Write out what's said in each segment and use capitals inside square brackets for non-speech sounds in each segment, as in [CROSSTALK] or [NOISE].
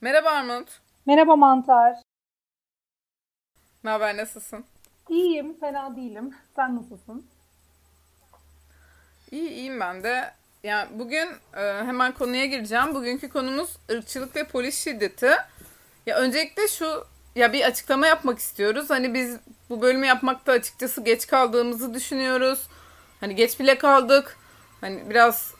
Merhaba Armut. Merhaba Mantar. Ne haber, nasılsın? İyiyim, fena değilim. Sen nasılsın? İyi, iyiyim ben de. Yani bugün e, hemen konuya gireceğim. Bugünkü konumuz ırkçılık ve polis şiddeti. Ya öncelikle şu ya bir açıklama yapmak istiyoruz. Hani biz bu bölümü yapmakta açıkçası geç kaldığımızı düşünüyoruz. Hani geç bile kaldık. Hani biraz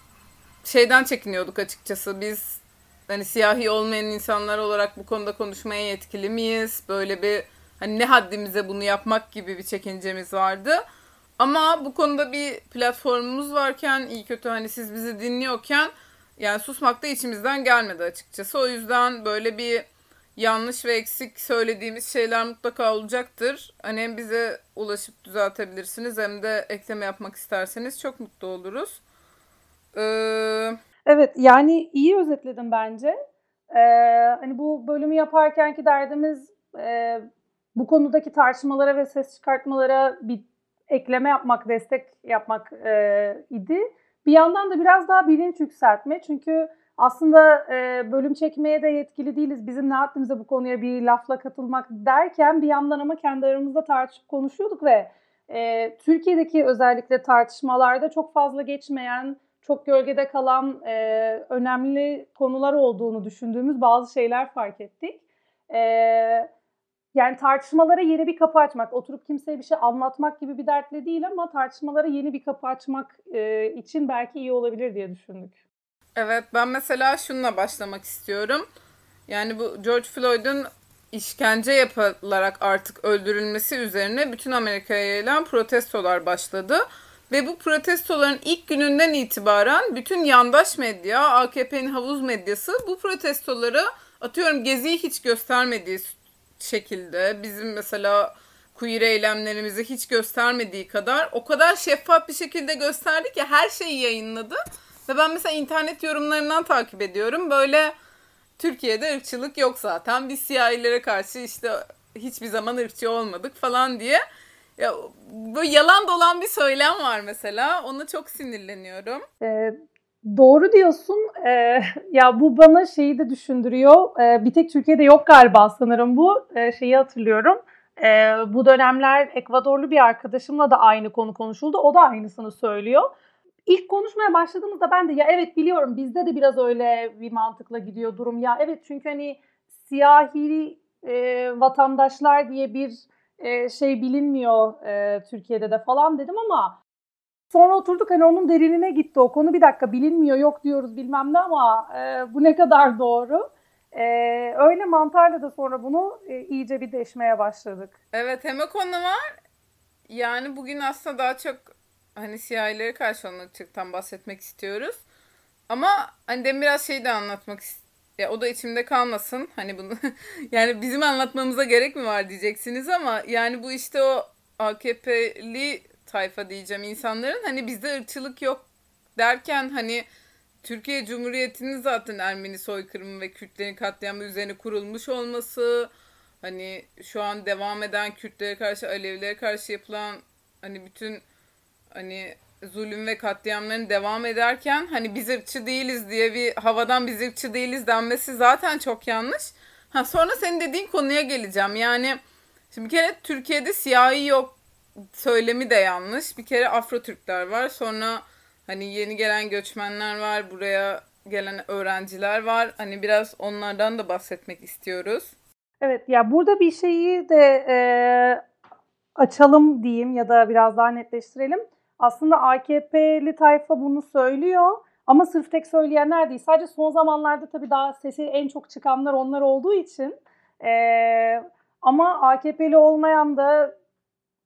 şeyden çekiniyorduk açıkçası. Biz hani siyahi olmayan insanlar olarak bu konuda konuşmaya yetkili miyiz? Böyle bir hani ne haddimize bunu yapmak gibi bir çekincemiz vardı. Ama bu konuda bir platformumuz varken iyi kötü hani siz bizi dinliyorken yani susmak da içimizden gelmedi açıkçası. O yüzden böyle bir yanlış ve eksik söylediğimiz şeyler mutlaka olacaktır. Hani hem bize ulaşıp düzeltebilirsiniz hem de ekleme yapmak isterseniz çok mutlu oluruz. Ee... Evet yani iyi özetledim bence. Ee, hani bu bölümü yaparkenki derdimiz e, bu konudaki tartışmalara ve ses çıkartmalara bir ekleme yapmak, destek yapmak e, idi. Bir yandan da biraz daha bilinç yükseltme. Çünkü aslında e, bölüm çekmeye de yetkili değiliz. Bizim ne haddimize bu konuya bir lafla katılmak derken bir yandan ama kendi aramızda tartışıp konuşuyorduk ve e, Türkiye'deki özellikle tartışmalarda çok fazla geçmeyen, çok gölgede kalan e, önemli konular olduğunu düşündüğümüz bazı şeyler fark ettik. E, yani tartışmalara yeni bir kapı açmak, oturup kimseye bir şey anlatmak gibi bir dertle değil ama tartışmalara yeni bir kapı açmak e, için belki iyi olabilir diye düşündük. Evet ben mesela şununla başlamak istiyorum. Yani bu George Floyd'un işkence yapılarak artık öldürülmesi üzerine bütün Amerika'ya yayılan protestolar başladı. Ve bu protestoların ilk gününden itibaren bütün yandaş medya, AKP'nin havuz medyası bu protestoları atıyorum Gezi'yi hiç göstermediği şekilde bizim mesela queer eylemlerimizi hiç göstermediği kadar o kadar şeffaf bir şekilde gösterdi ki her şeyi yayınladı. Ve ben mesela internet yorumlarından takip ediyorum. Böyle Türkiye'de ırkçılık yok zaten. Biz siyahilere karşı işte hiçbir zaman ırkçı olmadık falan diye. Ya, böyle yalan dolan bir söylem var mesela. Ona çok sinirleniyorum. Ee, doğru diyorsun. Ee, ya bu bana şeyi de düşündürüyor. Ee, bir tek Türkiye'de yok galiba sanırım bu. Ee, şeyi hatırlıyorum. Ee, bu dönemler Ekvadorlu bir arkadaşımla da aynı konu konuşuldu. O da aynısını söylüyor. İlk konuşmaya başladığımızda ben de ya evet biliyorum bizde de biraz öyle bir mantıkla gidiyor durum. Ya evet çünkü hani siyahi e, vatandaşlar diye bir e, şey bilinmiyor e, Türkiye'de de falan dedim ama sonra oturduk hani onun derinine gitti o konu bir dakika bilinmiyor yok diyoruz bilmem ne ama e, bu ne kadar doğru. Ee, öyle mantarla da sonra bunu e, iyice bir deşmeye başladık. Evet hem konu var. Yani bugün aslında daha çok hani siyahilere karşı olan bahsetmek istiyoruz. Ama hani demin biraz şeyi de anlatmak istiyorum. Ya o da içimde kalmasın. Hani bunu [LAUGHS] yani bizim anlatmamıza gerek mi var diyeceksiniz ama yani bu işte o AKP'li tayfa diyeceğim insanların hani bizde ırkçılık yok derken hani Türkiye Cumhuriyeti'nin zaten Ermeni soykırımı ve Kürtlerin katliamı üzerine kurulmuş olması hani şu an devam eden Kürtlere karşı Alevilere karşı yapılan hani bütün hani zulüm ve katliamların devam ederken hani biz ırkçı değiliz diye bir havadan biz ırkçı değiliz denmesi zaten çok yanlış. Ha sonra senin dediğin konuya geleceğim. Yani şimdi bir kere Türkiye'de siyahi yok söylemi de yanlış. Bir kere Afro Türkler var. Sonra hani yeni gelen göçmenler var. Buraya gelen öğrenciler var. Hani biraz onlardan da bahsetmek istiyoruz. Evet ya burada bir şeyi de e, açalım diyeyim ya da biraz daha netleştirelim. Aslında AKP'li tayfa bunu söylüyor ama sırf tek söyleyenler değil. Sadece son zamanlarda tabii daha sesi en çok çıkanlar onlar olduğu için. Ee, ama AKP'li olmayan da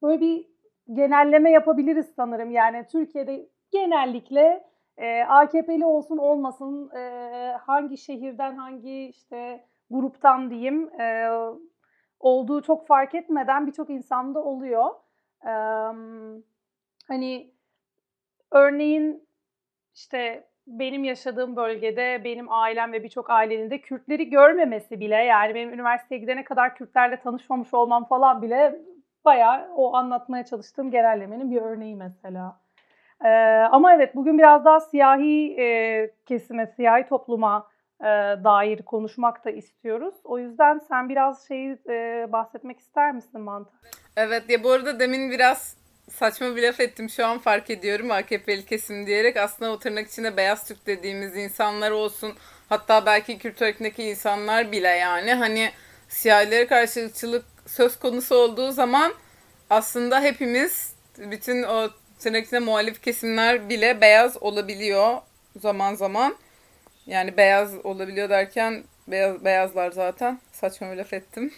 böyle bir genelleme yapabiliriz sanırım. Yani Türkiye'de genellikle e, AKP'li olsun olmasın e, hangi şehirden hangi işte gruptan diyeyim e, olduğu çok fark etmeden birçok insanda oluyor. Evet Hani örneğin işte benim yaşadığım bölgede benim ailem ve birçok ailenin de Kürtleri görmemesi bile yani benim üniversiteye gidene kadar Kürtlerle tanışmamış olmam falan bile bayağı o anlatmaya çalıştığım genellemenin bir örneği mesela. Ee, ama evet bugün biraz daha siyahi e, kesime, siyahi topluma e, dair konuşmak da istiyoruz. O yüzden sen biraz şeyi e, bahsetmek ister misin Mantı? Evet ya bu arada demin biraz saçma bir laf ettim şu an fark ediyorum AKP'li kesim diyerek aslında o tırnak içinde beyaz Türk dediğimiz insanlar olsun hatta belki Kürt örgütündeki insanlar bile yani hani siyahilere karşı ırkçılık söz konusu olduğu zaman aslında hepimiz bütün o tırnak içinde muhalif kesimler bile beyaz olabiliyor zaman zaman. Yani beyaz olabiliyor derken beyaz, beyazlar zaten. Saçma bir laf ettim.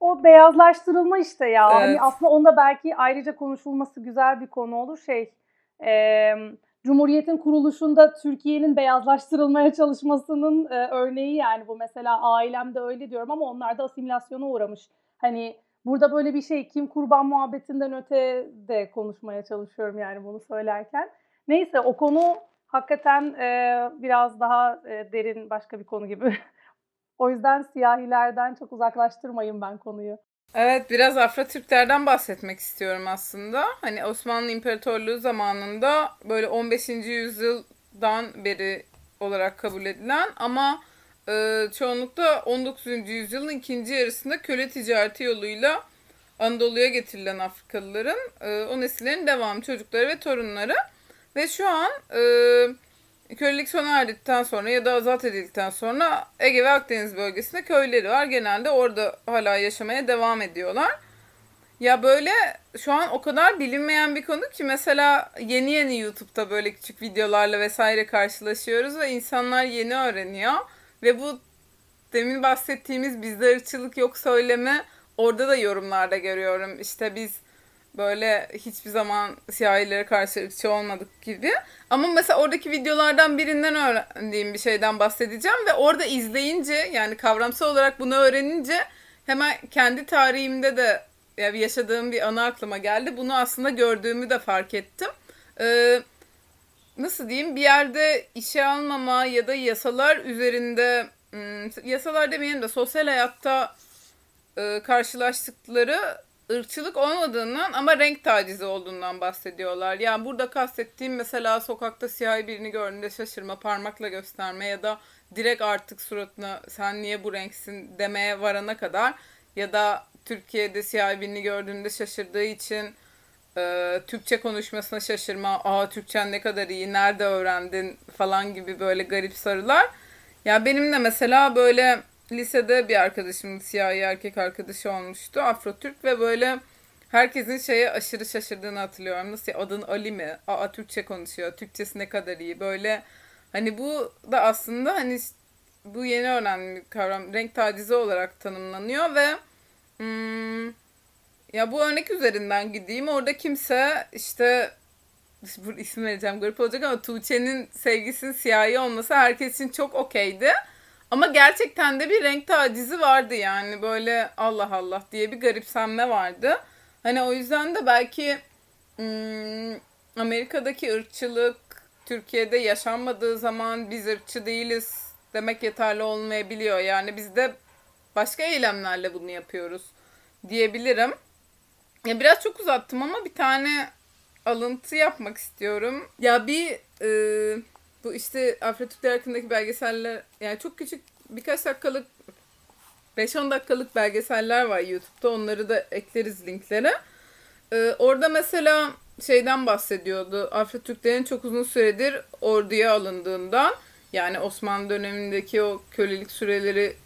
O beyazlaştırılma işte ya. Hani Evet. Hani aslında onda belki ayrıca konuşulması güzel bir konu olur. Şey, e, Cumhuriyet'in kuruluşunda Türkiye'nin beyazlaştırılmaya çalışmasının e, örneği yani bu mesela ailemde öyle diyorum ama onlar da asimilasyona uğramış. Hani burada böyle bir şey kim kurban muhabbetinden öte de konuşmaya çalışıyorum yani bunu söylerken. Neyse o konu hakikaten e, biraz daha e, derin başka bir konu gibi. [LAUGHS] o yüzden siyahilerden çok uzaklaştırmayın ben konuyu. Evet biraz Afro-Türklerden bahsetmek istiyorum aslında. Hani Osmanlı İmparatorluğu zamanında böyle 15. yüzyıldan beri olarak kabul edilen ama e, çoğunlukla 19. yüzyılın ikinci yarısında köle ticareti yoluyla Anadolu'ya getirilen Afrikalıların e, o nesillerin devamı çocukları ve torunları. Ve şu an e, kölelik sona erdikten sonra ya da azat edildikten sonra Ege ve Akdeniz bölgesinde köyleri var. Genelde orada hala yaşamaya devam ediyorlar. Ya böyle şu an o kadar bilinmeyen bir konu ki mesela yeni yeni YouTube'da böyle küçük videolarla vesaire karşılaşıyoruz ve insanlar yeni öğreniyor. Ve bu demin bahsettiğimiz bizde ırkçılık yok söylemi orada da yorumlarda görüyorum. İşte biz böyle hiçbir zaman siyahilere karşı ırkçı olmadık gibi. Ama mesela oradaki videolardan birinden öğrendiğim bir şeyden bahsedeceğim ve orada izleyince yani kavramsal olarak bunu öğrenince hemen kendi tarihimde de yani yaşadığım bir anı aklıma geldi. Bunu aslında gördüğümü de fark ettim. Ee, nasıl diyeyim bir yerde işe almama ya da yasalar üzerinde hmm, yasalar demeyelim de sosyal hayatta e, karşılaştıkları ırkçılık olmadığından ama renk tacizi olduğundan bahsediyorlar. Yani burada kastettiğim mesela sokakta siyahi birini gördüğünde şaşırma, parmakla gösterme ya da direkt artık suratına sen niye bu renksin demeye varana kadar ya da Türkiye'de siyahi birini gördüğünde şaşırdığı için e, Türkçe konuşmasına şaşırma, aa Türkçen ne kadar iyi, nerede öğrendin falan gibi böyle garip sorular. Ya benim de mesela böyle lisede bir arkadaşımın siyahi erkek arkadaşı olmuştu. Afro-Türk ve böyle herkesin şeye aşırı şaşırdığını hatırlıyorum. Nasıl ya, adın Ali mi? Aa Türkçe konuşuyor. Türkçesi ne kadar iyi. Böyle hani bu da aslında hani bu yeni öğrendiğim bir kavram renk tacizi olarak tanımlanıyor ve hmm, ya bu örnek üzerinden gideyim. Orada kimse işte [LAUGHS] bu isim vereceğim garip olacak ama Tuğçe'nin sevgisinin siyahi olması herkes için çok okeydi. Ama gerçekten de bir renk tacizi vardı yani böyle Allah Allah diye bir garipsenme vardı. Hani o yüzden de belki hmm, Amerika'daki ırkçılık Türkiye'de yaşanmadığı zaman biz ırkçı değiliz demek yeterli olmayabiliyor. Yani biz de başka eylemlerle bunu yapıyoruz diyebilirim. Ya biraz çok uzattım ama bir tane alıntı yapmak istiyorum. Ya bir e, bu işte Afro-Türkler hakkındaki belgeseller yani çok küçük birkaç dakikalık 5-10 dakikalık belgeseller var YouTube'da. Onları da ekleriz linklere. Ee, orada mesela şeyden bahsediyordu. Afro-Türklerin çok uzun süredir orduya alındığından yani Osmanlı dönemindeki o kölelik süreleri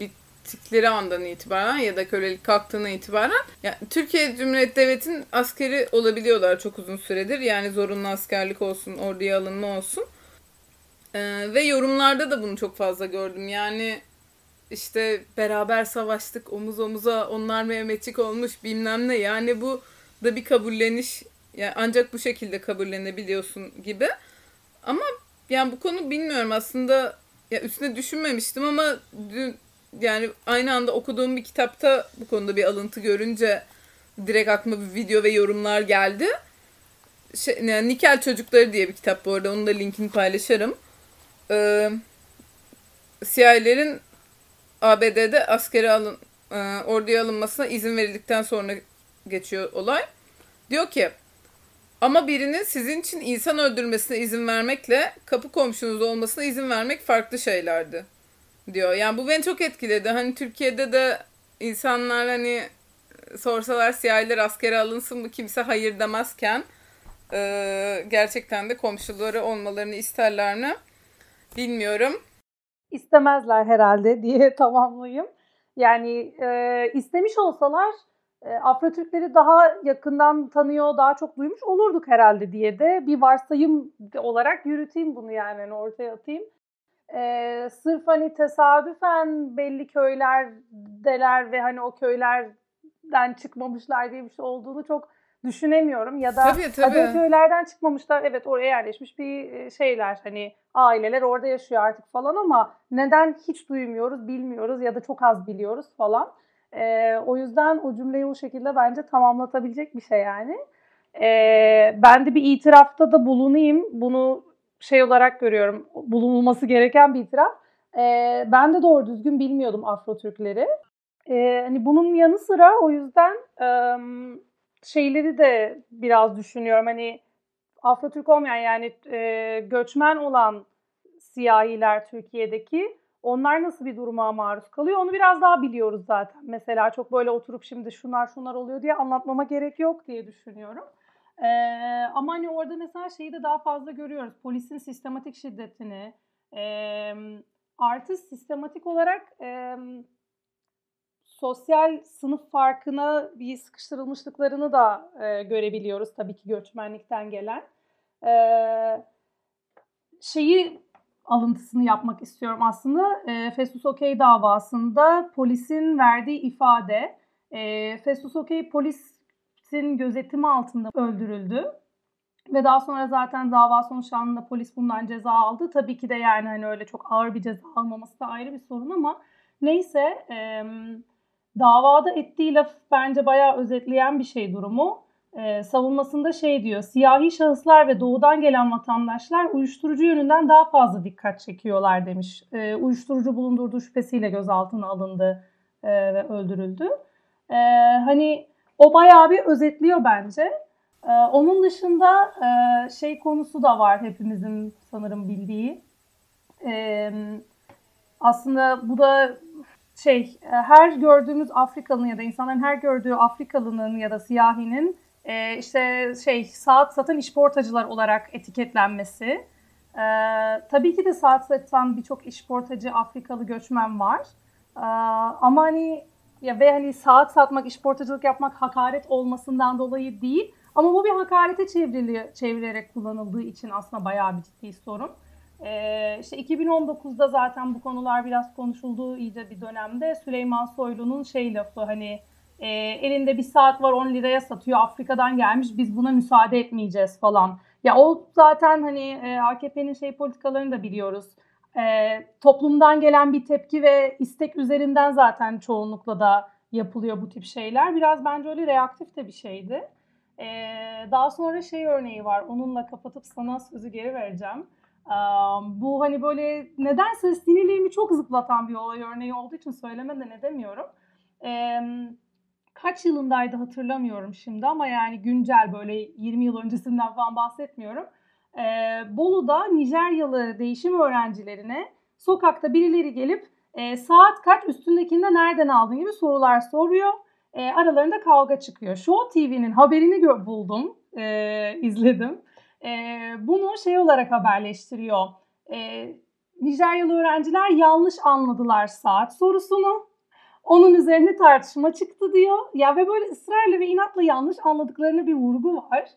bittikleri andan itibaren ya da kölelik kalktığına itibaren yani Türkiye Cumhuriyeti Devleti'nin askeri olabiliyorlar çok uzun süredir. Yani zorunlu askerlik olsun, orduya alınma olsun. Ee, ve yorumlarda da bunu çok fazla gördüm. Yani işte beraber savaştık omuz omuza onlar Mehmetçik olmuş bilmem ne. Yani bu da bir kabulleniş. Yani ancak bu şekilde kabullenebiliyorsun gibi. Ama yani bu konu bilmiyorum aslında ya üstüne düşünmemiştim ama dün yani aynı anda okuduğum bir kitapta bu konuda bir alıntı görünce direkt aklıma bir video ve yorumlar geldi. Şey, yani Nikel Çocukları diye bir kitap bu arada. Onun da linkini paylaşırım e, siyahilerin ABD'de askeri alın e, orduya alınmasına izin verildikten sonra geçiyor olay. Diyor ki Ama birinin sizin için insan öldürmesine izin vermekle kapı komşunuz olmasına izin vermek farklı şeylerdi diyor. Yani bu beni çok etkiledi. Hani Türkiye'de de insanlar hani sorsalar siyahiler askere alınsın mı kimse hayır demezken e, gerçekten de komşuları olmalarını isterler mi bilmiyorum. İstemezler herhalde diye [LAUGHS] tamamlayayım. Yani e, istemiş olsalar e, Afro Türkleri daha yakından tanıyor, daha çok duymuş olurduk herhalde diye de bir varsayım olarak yürüteyim bunu yani hani ortaya atayım. E, sırf hani tesadüfen belli köylerdeler ve hani o köylerden çıkmamışlar diye bir şey olduğunu çok düşünemiyorum. Ya da tabii, tabii. köylerden çıkmamışlar evet oraya yerleşmiş bir şeyler hani aileler orada yaşıyor artık falan ama neden hiç duymuyoruz, bilmiyoruz ya da çok az biliyoruz falan. E, o yüzden o cümleyi o şekilde bence tamamlatabilecek bir şey yani. E, ben de bir itirafta da bulunayım. Bunu şey olarak görüyorum. Bulunulması gereken bir itiraf. E, ben de doğru düzgün bilmiyordum Afro Türkleri. E, hani bunun yanı sıra o yüzden e, şeyleri de biraz düşünüyorum. Hani Afro Türk olmayan yani e, göçmen olan siyahiler Türkiye'deki onlar nasıl bir duruma maruz kalıyor onu biraz daha biliyoruz zaten. Mesela çok böyle oturup şimdi şunlar şunlar oluyor diye anlatmama gerek yok diye düşünüyorum. Ee, ama hani orada mesela şeyi de daha fazla görüyoruz. Polisin sistematik şiddetini, e, artı sistematik olarak e, sosyal sınıf farkına bir sıkıştırılmışlıklarını da e, görebiliyoruz tabii ki göçmenlikten gelen. E, şeyi alıntısını yapmak istiyorum aslında. E, Festus Okey davasında polisin verdiği ifade. E, Festus Okey polisin gözetimi altında öldürüldü. Ve daha sonra zaten dava sonuçlandığında polis bundan ceza aldı. Tabii ki de yani hani öyle çok ağır bir ceza almaması da ayrı bir sorun ama neyse e, davada ettiği laf bence bayağı özetleyen bir şey durumu e, savunmasında şey diyor. Siyahi şahıslar ve doğudan gelen vatandaşlar uyuşturucu yönünden daha fazla dikkat çekiyorlar demiş. E, uyuşturucu bulundurduğu şüphesiyle gözaltına alındı e, ve öldürüldü. E, hani o bayağı bir özetliyor bence. E, onun dışında e, şey konusu da var hepimizin sanırım bildiği. E, aslında bu da şey her gördüğümüz Afrikalının ya da insanların her gördüğü Afrikalının ya da siyahinin e, işte şey saat satan işportacılar olarak etiketlenmesi. E, tabii ki de saat satan birçok işportacı Afrikalı göçmen var. E, ama hani ya ve hani saat satmak, işportacılık yapmak hakaret olmasından dolayı değil. Ama bu bir hakarete çevrili, çevrilerek kullanıldığı için aslında bayağı bir ciddi sorun. Ee, işte 2019'da zaten bu konular biraz konuşulduğu iyice bir dönemde Süleyman Soylu'nun şey lafı hani e, elinde bir saat var 10 liraya satıyor Afrika'dan gelmiş biz buna müsaade etmeyeceğiz falan. Ya o zaten hani e, AKP'nin şey politikalarını da biliyoruz. E, toplumdan gelen bir tepki ve istek üzerinden zaten çoğunlukla da yapılıyor bu tip şeyler. Biraz bence öyle reaktif de bir şeydi. E, daha sonra şey örneği var onunla kapatıp sana sözü geri vereceğim. Bu hani böyle nedense sinirlerimi çok zıplatan bir olay örneği olduğu için söylemeden edemiyorum. Um, kaç yılındaydı hatırlamıyorum şimdi ama yani güncel böyle 20 yıl öncesinden falan bahsetmiyorum. Bolu'da Nijeryalı değişim öğrencilerine sokakta birileri gelip saat kaç üstündekinde nereden aldın gibi sorular soruyor. Aralarında kavga çıkıyor. Show TV'nin haberini buldum, izledim. E, bunu şey olarak haberleştiriyor. E, Nijeryalı öğrenciler yanlış anladılar saat sorusunu. Onun üzerine tartışma çıktı diyor. Ya ve böyle ısrarla ve inatla yanlış anladıklarına bir vurgu var.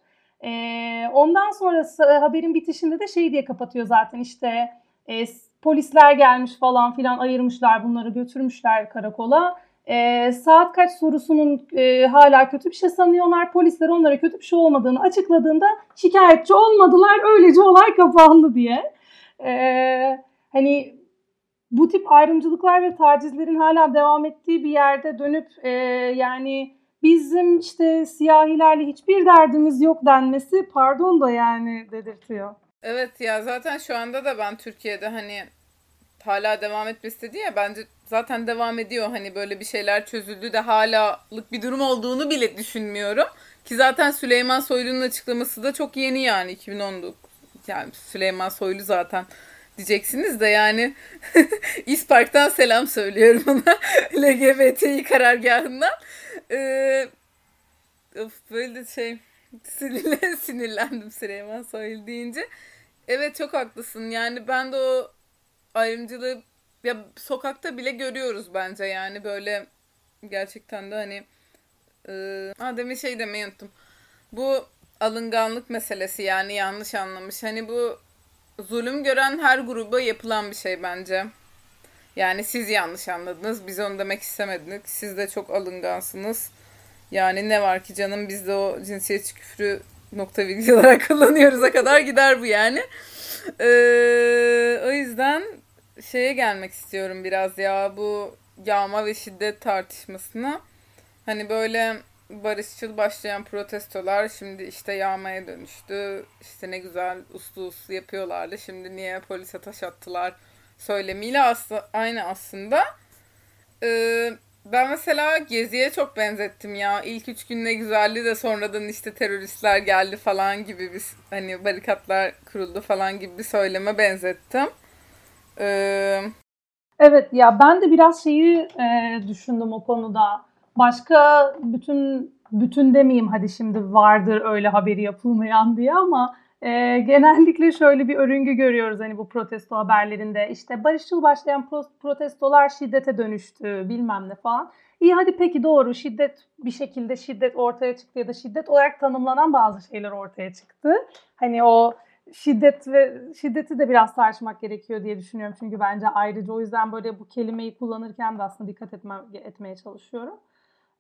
Ee, ondan sonra haberin bitişinde de şey diye kapatıyor zaten işte e, polisler gelmiş falan filan ayırmışlar bunları götürmüşler karakola. E, saat kaç sorusunun e, hala kötü bir şey sanıyorlar. Polisler onlara kötü bir şey olmadığını açıkladığında şikayetçi olmadılar. Öylece olay kapandı diye. E, hani bu tip ayrımcılıklar ve tacizlerin hala devam ettiği bir yerde dönüp e, yani bizim işte siyahilerle hiçbir derdimiz yok denmesi pardon da yani dedirtiyor. Evet ya zaten şu anda da ben Türkiye'de hani hala devam etmesi dedi ya bence zaten devam ediyor. Hani böyle bir şeyler çözüldü de halalık bir durum olduğunu bile düşünmüyorum. Ki zaten Süleyman Soylu'nun açıklaması da çok yeni yani 2019. Yani Süleyman Soylu zaten diyeceksiniz de yani [LAUGHS] İspark'tan selam söylüyorum ona [LAUGHS] LGBTİ karargahından. Ee, of böyle de şey sinirlen, [LAUGHS] sinirlendim Süleyman Soylu deyince. Evet çok haklısın yani ben de o ayrımcılığı ya sokakta bile görüyoruz bence yani böyle gerçekten de hani e, demin şey demeyi unuttum. Bu alınganlık meselesi yani yanlış anlamış. Hani bu zulüm gören her gruba yapılan bir şey bence. Yani siz yanlış anladınız. Biz onu demek istemedik. Siz de çok alıngansınız. Yani ne var ki canım biz de o cinsiyetçi küfrü nokta virgül olarak [LAUGHS] kullanıyoruz'a kadar gider bu yani. Ee, o yüzden şeye gelmek istiyorum biraz ya bu yağma ve şiddet tartışmasına. Hani böyle barışçıl başlayan protestolar şimdi işte yağmaya dönüştü. İşte ne güzel uslu uslu yapıyorlardı. Şimdi niye polise taş attılar söylemiyle aslı, aynı aslında. Ee, ben mesela Gezi'ye çok benzettim ya. İlk üç gün ne güzeldi de sonradan işte teröristler geldi falan gibi bir hani barikatlar kuruldu falan gibi bir söyleme benzettim. Ee... Evet ya ben de biraz şeyi e, düşündüm o konuda. Başka bütün bütün demeyeyim hadi şimdi vardır öyle haberi yapılmayan diye ama e, genellikle şöyle bir örüngü görüyoruz hani bu protesto haberlerinde. İşte barışçıl başlayan pro- protestolar şiddete dönüştü bilmem ne falan. İyi hadi peki doğru şiddet bir şekilde şiddet ortaya çıktı ya da şiddet olarak tanımlanan bazı şeyler ortaya çıktı. Hani o şiddet ve şiddeti de biraz tartışmak gerekiyor diye düşünüyorum. Çünkü bence ayrıca o yüzden böyle bu kelimeyi kullanırken de aslında dikkat etmem, etmeye çalışıyorum.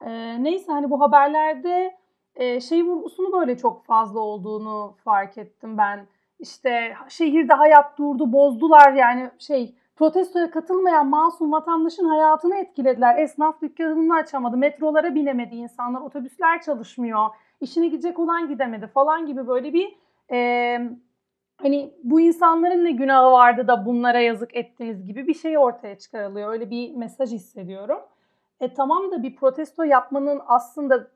Ee, neyse hani bu haberlerde e, şey vurgusunu böyle çok fazla olduğunu fark ettim ben. İşte şehirde hayat durdu, bozdular yani şey protestoya katılmayan masum vatandaşın hayatını etkilediler. Esnaf dükkanını açamadı, metrolara binemedi insanlar, otobüsler çalışmıyor, işine gidecek olan gidemedi falan gibi böyle bir e, hani bu insanların ne günahı vardı da bunlara yazık ettiniz gibi bir şey ortaya çıkarılıyor. Öyle bir mesaj hissediyorum. E tamam da bir protesto yapmanın aslında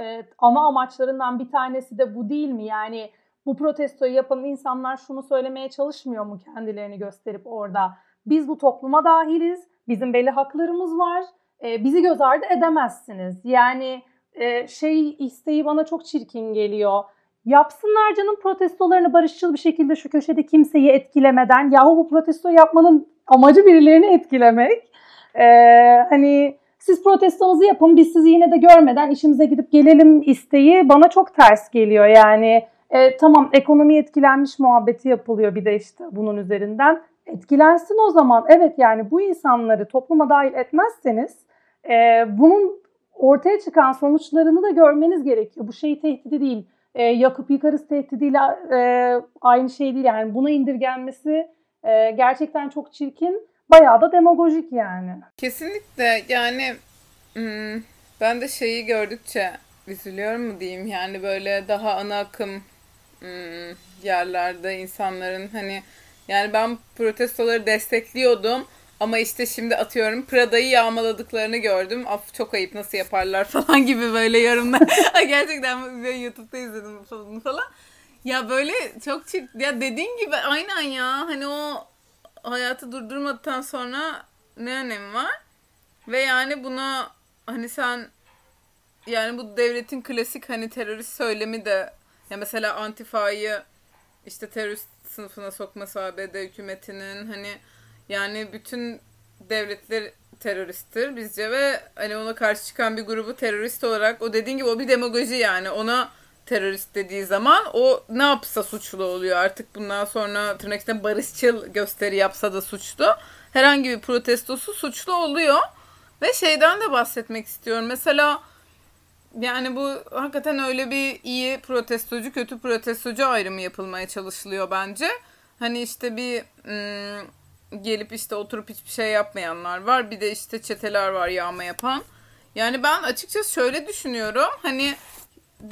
e, ana amaçlarından bir tanesi de bu değil mi? Yani bu protestoyu yapan insanlar şunu söylemeye çalışmıyor mu kendilerini gösterip orada? Biz bu topluma dahiliz, bizim belli haklarımız var, e, bizi göz ardı edemezsiniz. Yani e, şey isteği bana çok çirkin geliyor. Yapsınlar canım protestolarını barışçıl bir şekilde şu köşede kimseyi etkilemeden. Yahu bu protesto yapmanın amacı birilerini etkilemek. Ee, hani siz protestonuzu yapın biz sizi yine de görmeden işimize gidip gelelim isteği bana çok ters geliyor. Yani e, tamam ekonomi etkilenmiş muhabbeti yapılıyor bir de işte bunun üzerinden. Etkilensin o zaman. Evet yani bu insanları topluma dahil etmezseniz e, bunun ortaya çıkan sonuçlarını da görmeniz gerekiyor. Bu şey tehdidi değil. E, yakıp yıkarız tehdidiyle e, aynı şey değil. Yani buna indirgenmesi e, gerçekten çok çirkin bayağı da demagojik yani. Kesinlikle yani hmm, ben de şeyi gördükçe üzülüyorum mu diyeyim yani böyle daha ana akım hmm, yerlerde insanların hani yani ben protestoları destekliyordum ama işte şimdi atıyorum Prada'yı yağmaladıklarını gördüm. Af çok ayıp nasıl yaparlar [LAUGHS] falan gibi böyle yorumlar. [LAUGHS] Gerçekten ben YouTube'da izledim falan. Ya böyle çok çık ya dediğin gibi aynen ya hani o hayatı durdurmadıktan sonra ne önemi var? Ve yani buna hani sen yani bu devletin klasik hani terörist söylemi de ya mesela Antifa'yı işte terörist sınıfına sokması ABD hükümetinin hani yani bütün devletler teröristtir bizce ve hani ona karşı çıkan bir grubu terörist olarak o dediğin gibi o bir demagoji yani ona terörist dediği zaman o ne yapsa suçlu oluyor. Artık bundan sonra tırnak içinde barışçıl gösteri yapsa da suçlu. Herhangi bir protestosu suçlu oluyor. Ve şeyden de bahsetmek istiyorum. Mesela yani bu hakikaten öyle bir iyi protestocu, kötü protestocu ayrımı yapılmaya çalışılıyor bence. Hani işte bir ım, gelip işte oturup hiçbir şey yapmayanlar var. Bir de işte çeteler var yağma yapan. Yani ben açıkçası şöyle düşünüyorum. Hani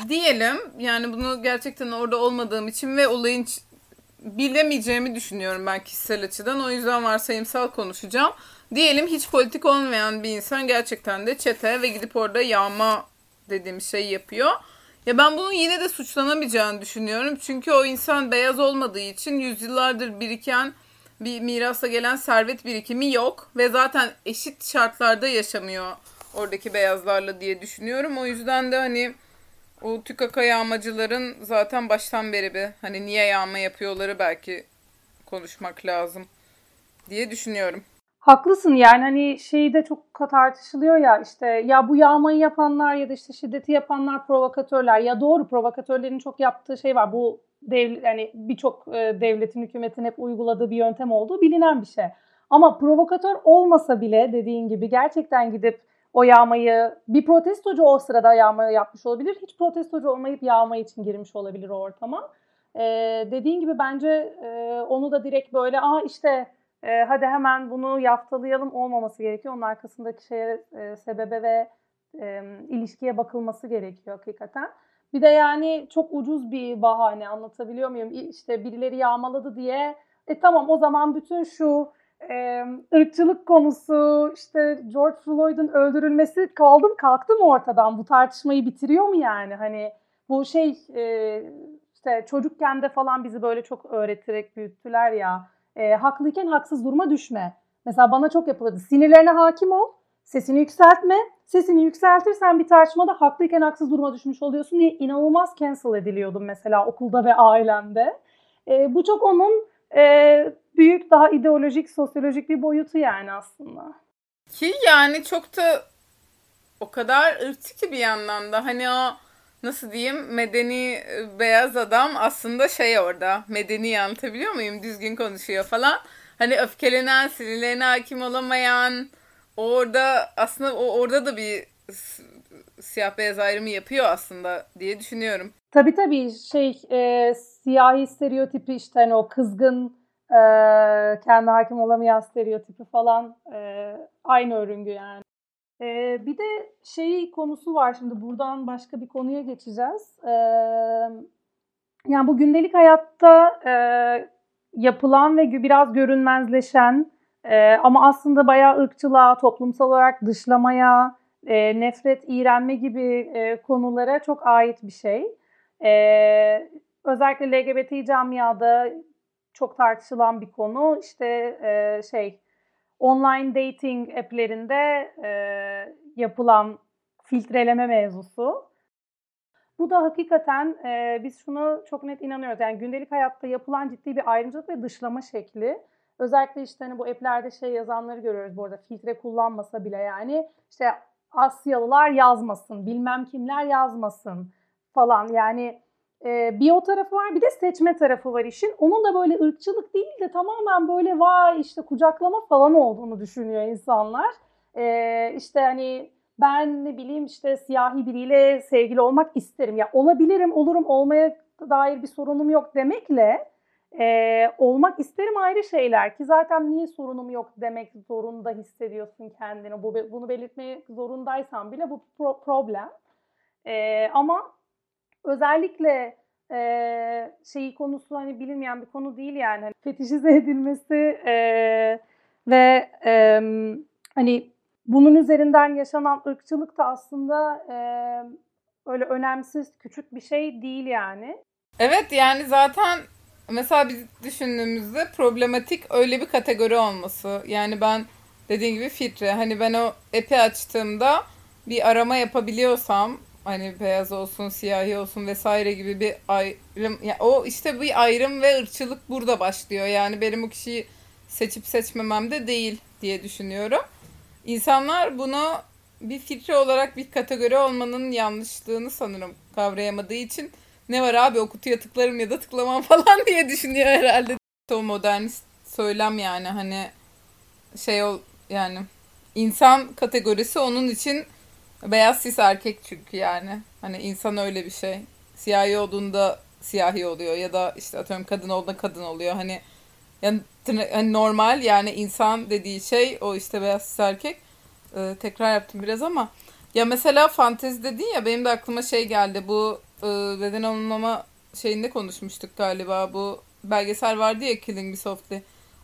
diyelim yani bunu gerçekten orada olmadığım için ve olayın bilemeyeceğimi düşünüyorum ben kişisel açıdan. O yüzden varsayımsal konuşacağım. Diyelim hiç politik olmayan bir insan gerçekten de çete ve gidip orada yağma dediğim şey yapıyor. Ya ben bunun yine de suçlanamayacağını düşünüyorum. Çünkü o insan beyaz olmadığı için yüzyıllardır biriken bir mirasa gelen servet birikimi yok. Ve zaten eşit şartlarda yaşamıyor oradaki beyazlarla diye düşünüyorum. O yüzden de hani o tükaka yağmacıların zaten baştan beri bir hani niye yağma yapıyorları belki konuşmak lazım diye düşünüyorum. Haklısın yani hani şeyde çok tartışılıyor ya işte ya bu yağmayı yapanlar ya da işte şiddeti yapanlar provokatörler ya doğru provokatörlerin çok yaptığı şey var bu dev, yani birçok e, devletin hükümetin hep uyguladığı bir yöntem olduğu bilinen bir şey. Ama provokatör olmasa bile dediğin gibi gerçekten gidip o yağmayı bir protestocu o sırada yağmayı yapmış olabilir. Hiç protestocu olmayıp yağma için girmiş olabilir o ortama. Ee, dediğin gibi bence e, onu da direkt böyle aa işte e, hadi hemen bunu yaftalayalım olmaması gerekiyor. Onun arkasındaki şeye e, sebebe ve e, ilişkiye bakılması gerekiyor hakikaten. Bir de yani çok ucuz bir bahane anlatabiliyor muyum? İşte birileri yağmaladı diye e tamam o zaman bütün şu e, ırkçılık konusu işte George Floyd'un öldürülmesi kaldı mı kalktı mı ortadan? Bu tartışmayı bitiriyor mu yani? Hani bu şey e, işte çocukken de falan bizi böyle çok öğreterek büyüttüler ya. E, haklıyken haksız duruma düşme. Mesela bana çok yapılırdı. Sinirlerine hakim ol. Sesini yükseltme. Sesini yükseltirsen bir tartışmada haklıyken haksız duruma düşmüş oluyorsun diye inanılmaz cancel ediliyordum mesela okulda ve ailemde. E, bu çok onun e, büyük daha ideolojik, sosyolojik bir boyutu yani aslında. Ki yani çok da o kadar ırkçı ki bir yandan da hani o nasıl diyeyim medeni e, beyaz adam aslında şey orada medeni anlatabiliyor muyum düzgün konuşuyor falan. Hani öfkelenen, sinirlerine hakim olamayan orada aslında o orada da bir siyah beyaz ayrımı yapıyor aslında diye düşünüyorum. Tabii tabii şey e, siyahi stereotipi işte hani o kızgın e, kendi hakim olamayan stereotipi falan e, aynı örüngü yani. E, bir de şey konusu var şimdi buradan başka bir konuya geçeceğiz. E, yani bu gündelik hayatta e, yapılan ve biraz görünmezleşen e, ama aslında bayağı ırkçılığa, toplumsal olarak dışlamaya, e, nefret, iğrenme gibi e, konulara çok ait bir şey. E, özellikle LGBT camiada çok tartışılan bir konu. İşte e, şey online dating app'lerinde e, yapılan filtreleme mevzusu. Bu da hakikaten e, biz şunu çok net inanıyoruz. Yani gündelik hayatta yapılan ciddi bir ayrımcılık ve dışlama şekli. Özellikle işte hani bu app'lerde şey yazanları görüyoruz bu arada filtre kullanmasa bile yani işte Asyalılar yazmasın, bilmem kimler yazmasın falan. Yani e, bir o tarafı var bir de seçme tarafı var işin. Onun da böyle ırkçılık değil de tamamen böyle vay işte kucaklama falan olduğunu düşünüyor insanlar. E, işte hani ben ne bileyim işte siyahi biriyle sevgili olmak isterim. Ya olabilirim, olurum, olmaya dair bir sorunum yok demekle e, olmak isterim ayrı şeyler ki zaten niye sorunum yok demek zorunda hissediyorsun kendini. Bu bunu belirtmek zorundaysan bile bu pro- problem. E, ama özellikle e, şeyi konusu hani bilinmeyen bir konu değil yani. Hani fetişize edilmesi e, ve e, hani bunun üzerinden yaşanan ırkçılık da aslında e, öyle önemsiz, küçük bir şey değil yani. Evet yani zaten mesela biz düşündüğümüzde problematik öyle bir kategori olması. Yani ben dediğim gibi filtre hani ben o app'i açtığımda bir arama yapabiliyorsam hani beyaz olsun, siyahi olsun vesaire gibi bir ayrım yani o işte bir ayrım ve ırkçılık burada başlıyor. Yani benim o kişiyi seçip seçmemem de değil diye düşünüyorum. İnsanlar bunu bir filtre olarak bir kategori olmanın yanlışlığını sanırım kavrayamadığı için ne var abi o kutuya tıklarım ya da tıklamam [LAUGHS] falan diye düşünüyor herhalde. O modernist söylem yani hani şey ol yani insan kategorisi onun için beyaz sis erkek çünkü yani. Hani insan öyle bir şey. Siyahi olduğunda siyahi oluyor ya da işte atıyorum kadın olduğunda kadın oluyor. Hani yani hani normal yani insan dediği şey o işte beyaz sis erkek. Ee, tekrar yaptım biraz ama ya mesela fantezi dedin ya benim de aklıma şey geldi. Bu e, beden alımlama şeyinde konuşmuştuk galiba. Bu belgesel vardı ya Killing Me Softly.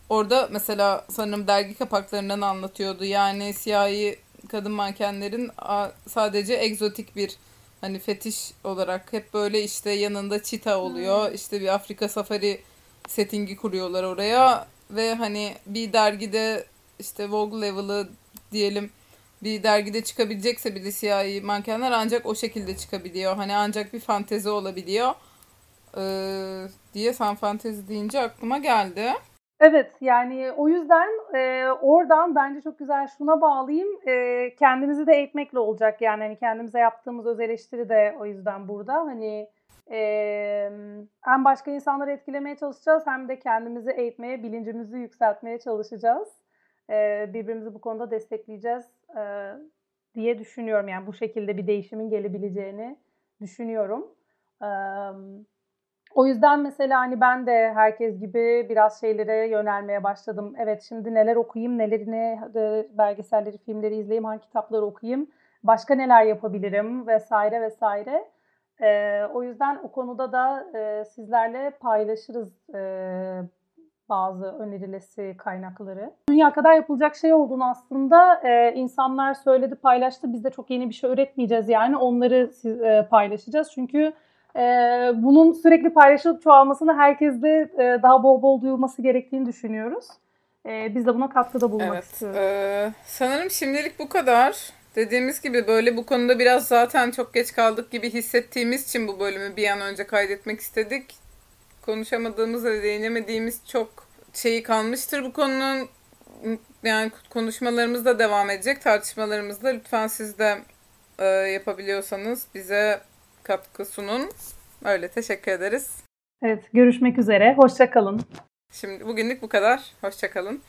Orada mesela sanırım dergi kapaklarından anlatıyordu. Yani siyahi kadın mankenlerin sadece egzotik bir hani fetiş olarak hep böyle işte yanında çita oluyor. İşte bir Afrika safari settingi kuruyorlar oraya ve hani bir dergide işte Vogue level'ı diyelim bir dergide çıkabilecekse bile siyahi mankenler ancak o şekilde çıkabiliyor. Hani ancak bir fantezi olabiliyor. Ee, diye sen fantezi deyince aklıma geldi. Evet yani o yüzden e, oradan bence çok güzel şuna bağlayayım. E, kendimizi de eğitmekle olacak yani hani kendimize yaptığımız öz eleştiri de o yüzden burada. Hani e, hem başka insanları etkilemeye çalışacağız hem de kendimizi eğitmeye, bilincimizi yükseltmeye çalışacağız. E, birbirimizi bu konuda destekleyeceğiz e, diye düşünüyorum. Yani bu şekilde bir değişimin gelebileceğini düşünüyorum. Evet. O yüzden mesela hani ben de herkes gibi biraz şeylere yönelmeye başladım. Evet şimdi neler okuyayım, nelerini, belgeselleri, filmleri izleyeyim, hangi kitapları okuyayım, başka neler yapabilirim vesaire vesaire. Ee, o yüzden o konuda da e, sizlerle paylaşırız e, bazı önerilesi kaynakları. Dünya kadar yapılacak şey olduğunu aslında e, insanlar söyledi, paylaştı. Biz de çok yeni bir şey üretmeyeceğiz yani onları siz, e, paylaşacağız. Çünkü ee, bunun sürekli paylaşılıp çoğalmasını herkeste e, daha bol bol duyulması gerektiğini düşünüyoruz. Ee, biz de buna katkıda bulunmak evet, istiyoruz. E, sanırım şimdilik bu kadar. Dediğimiz gibi böyle bu konuda biraz zaten çok geç kaldık gibi hissettiğimiz için bu bölümü bir an önce kaydetmek istedik. Konuşamadığımız ve değinemediğimiz çok şeyi kalmıştır bu konunun. Yani konuşmalarımız da devam edecek, tartışmalarımız da. Lütfen siz de e, yapabiliyorsanız bize katkı sunun. Öyle teşekkür ederiz. Evet görüşmek üzere. Hoşçakalın. Şimdi bugünlük bu kadar. Hoşçakalın.